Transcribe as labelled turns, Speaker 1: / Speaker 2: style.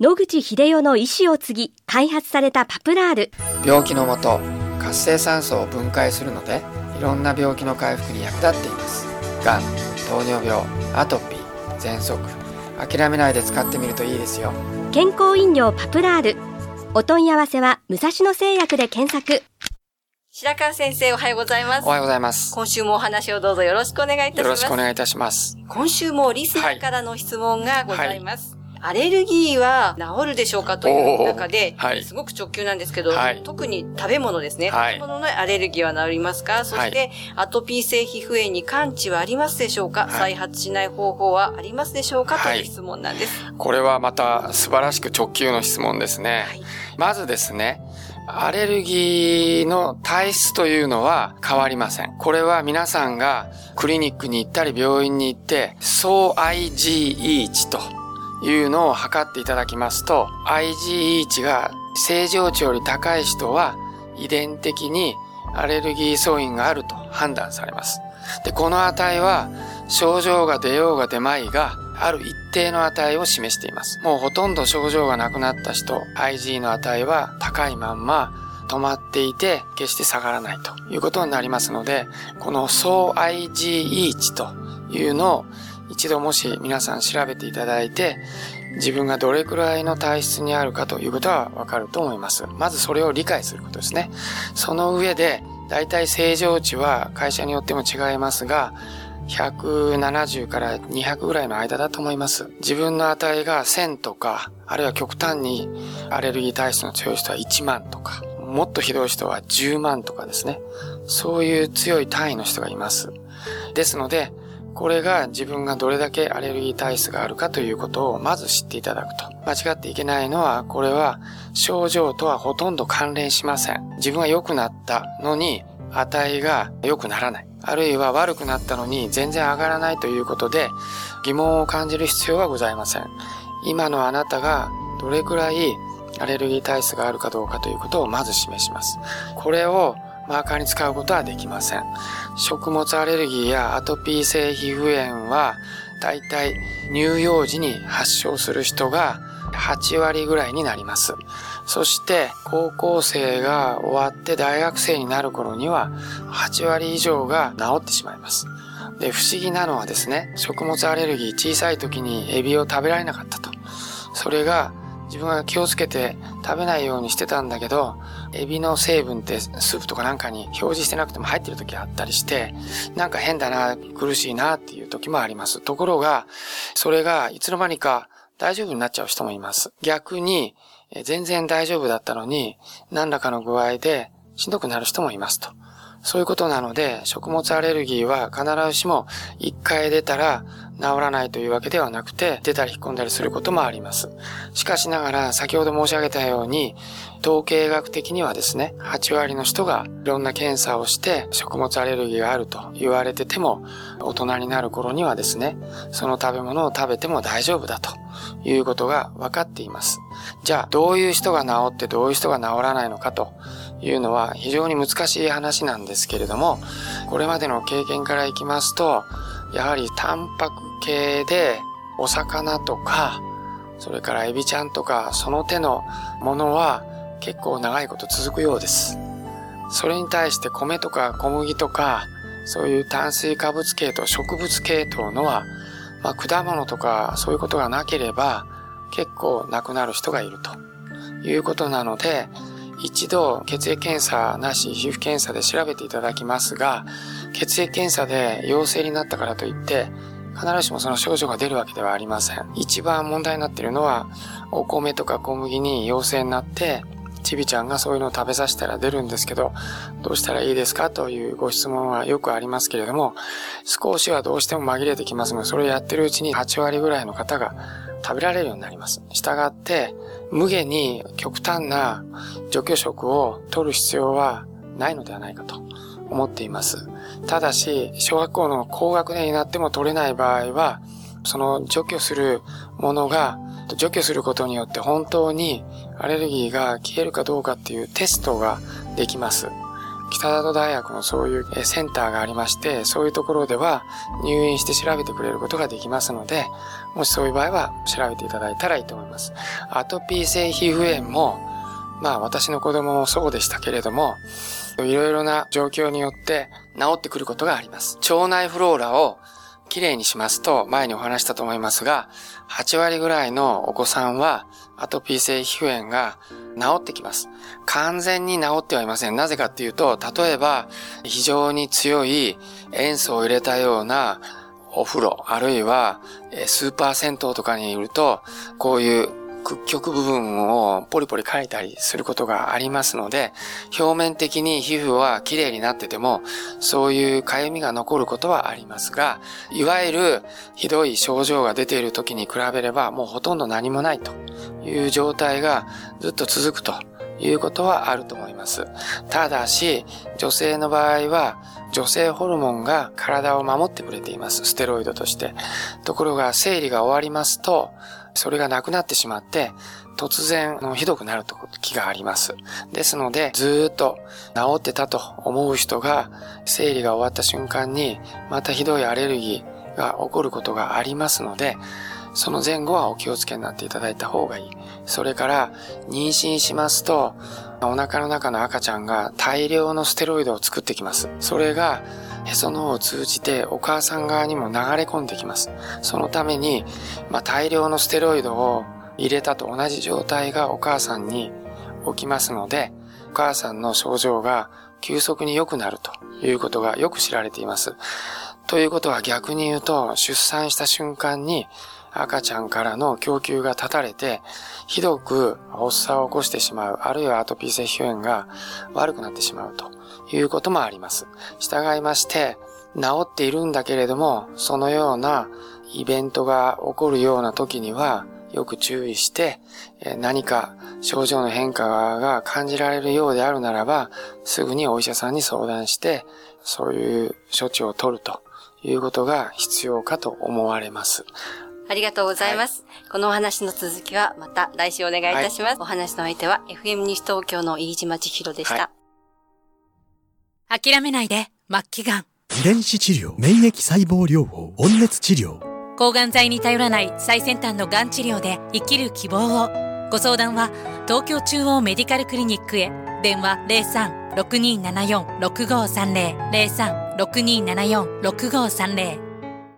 Speaker 1: 野口秀夫の意思を継ぎ開発されたパプラール。
Speaker 2: 病気のもと活性酸素を分解するのでいろんな病気の回復に役立っています。がん糖尿病アトピー喘息。諦めないで使ってみるといいですよ。
Speaker 1: 健康飲料パプラール。お問い合わせは武蔵野製薬で検索。
Speaker 3: 白川先生おはようございます。
Speaker 2: おはようございます。
Speaker 3: 今週もお話をどうぞよろしくお願いいたします。
Speaker 2: よろしくお願いいたします。
Speaker 3: 今週もリスナーからの質問がございます、はいアレルギーは治るでしょうかという中で、はい、すごく直球なんですけど、はい、特に食べ物ですね。はい、食べ物のアレルギーは治りますか？そして、アトピー性皮膚炎に完治はありますでしょうか、再発しない方法はありますでしょうか？という質問なんです。
Speaker 2: これはまた素晴らしく直球の質問ですね。まずですね、アレルギーの体質というのは変わりません。これは皆さんがクリニックに行ったり病院に行って、総 IgE 値というのを測っていただきますと、IgE 値が正常値より高い人は遺伝的にアレルギー素因があると判断されます。で、この値は症状が出ようが出まいがある一定の値を示しています。もうほとんど症状がなくなった人、IG の値は高いまんま止まっていて決して下がらないということになりますので、この総 IgE 値というのを一度もし皆さん調べていただいて、自分がどれくらいの体質にあるかということはわかると思います。まずそれを理解することですね。その上で、だいたい正常値は会社によっても違いますが、170から200ぐらいの間だと思います。自分の値が1000とか、あるいは極端にアレルギー体質の強い人は1万とか、もっとひどい人は10万とかですね。そういう強い単位の人がいます。ですので、これが自分がどれだけアレルギー体質があるかということをまず知っていただくと。間違っていけないのは、これは症状とはほとんど関連しません。自分は良くなったのに値が良くならない。あるいは悪くなったのに全然上がらないということで疑問を感じる必要はございません。今のあなたがどれくらいアレルギー体質があるかどうかということをまず示します。これをマーカーに使うことはできません。食物アレルギーやアトピー性皮膚炎は、だいたい乳幼児に発症する人が8割ぐらいになります。そして高校生が終わって大学生になる頃には8割以上が治ってしまいます。で、不思議なのはですね、食物アレルギー小さい時にエビを食べられなかったと。それが自分は気をつけて食べないようにしてたんだけど、エビの成分ってスープとかなんかに表示してなくても入ってる時あったりして、なんか変だな、苦しいなっていう時もあります。ところが、それがいつの間にか大丈夫になっちゃう人もいます。逆に、全然大丈夫だったのに、何らかの具合でしんどくなる人もいますと。そういうことなので、食物アレルギーは必ずしも一回出たら治らないというわけではなくて、出たり引っ込んだりすることもあります。しかしながら、先ほど申し上げたように、統計学的にはですね、8割の人がいろんな検査をして食物アレルギーがあると言われてても、大人になる頃にはですね、その食べ物を食べても大丈夫だということが分かっています。じゃあ、どういう人が治ってどういう人が治らないのかというのは非常に難しい話なんですけれども、これまでの経験からいきますと、やはりタンパク系でお魚とか、それからエビちゃんとか、その手のものは結構長いこと続くようです。それに対して米とか小麦とか、そういう炭水化物系統、植物系統のは、まあ、果物とかそういうことがなければ結構亡くなる人がいるということなので、一度血液検査なし皮膚検査で調べていただきますが、血液検査で陽性になったからといって、必ずしもその症状が出るわけではありません。一番問題になっているのは、お米とか小麦に陽性になって、ちびちゃんがそういうのを食べさせたら出るんですけど、どうしたらいいですかというご質問はよくありますけれども、少しはどうしても紛れてきますので、それをやってるうちに8割ぐらいの方が食べられるようになります。したがって、無限に極端な除去食を取る必要はないのではないかと思っています。ただし、小学校の高学年になっても取れない場合は、その除去するものが除去することによって本当にアレルギーが消えるかどうかっていうテストができます。北里大学のそういうセンターがありまして、そういうところでは入院して調べてくれることができますので、もしそういう場合は調べていただいたらいいと思います。アトピー性皮膚炎も、まあ私の子供もそうでしたけれども、いろいろな状況によって治ってくることがあります。腸内フローラをきれいにしますと、前にお話したと思いますが、8割ぐらいのお子さんはアトピー性皮膚炎が治ってきます。完全に治ってはいません。なぜかっていうと、例えば非常に強い塩素を入れたようなお風呂、あるいはスーパー銭湯とかにいると、こういう屈曲部分をポリポリ書いたりすることがありますので、表面的に皮膚は綺麗になってても、そういう痒みが残ることはありますが、いわゆるひどい症状が出ている時に比べれば、もうほとんど何もないという状態がずっと続くということはあると思います。ただし、女性の場合は、女性ホルモンが体を守ってくれています。ステロイドとして。ところが、生理が終わりますと、それがなくなってしまって、突然のひどくなる時があります。ですので、ずっと治ってたと思う人が、生理が終わった瞬間に、またひどいアレルギーが起こることがありますので、その前後はお気をつけになっていただいた方がいい。それから、妊娠しますと、お腹の中の赤ちゃんが大量のステロイドを作ってきます。それが、へその緒を通じてお母さん側にも流れ込んできます。そのために、まあ、大量のステロイドを入れたと同じ状態がお母さんに起きますので、お母さんの症状が急速に良くなるということがよく知られています。ということは逆に言うと、出産した瞬間に赤ちゃんからの供給が断たれて、ひどく発作を起こしてしまう、あるいはアトピー性皮膚炎が悪くなってしまうということもあります。従いまして、治っているんだけれども、そのようなイベントが起こるような時には、よく注意して、何か症状の変化が感じられるようであるならば、すぐにお医者さんに相談して、そういう処置を取るということが必要かと思われます。
Speaker 3: ありがとうございます。はい、このお話の続きはまた来週お願いいたします。はい、お話の相手は FM 西東京の飯島千尋でした。
Speaker 4: はい、諦めないで、末期がん。
Speaker 5: 遺伝子治療、免疫細胞療法、温熱治療。
Speaker 4: 抗がん剤に頼らない最先端のがん治療で生きる希望を。ご相談は東京中央メディカルクリニックへ。電話03-6274-6530。03-6274-6530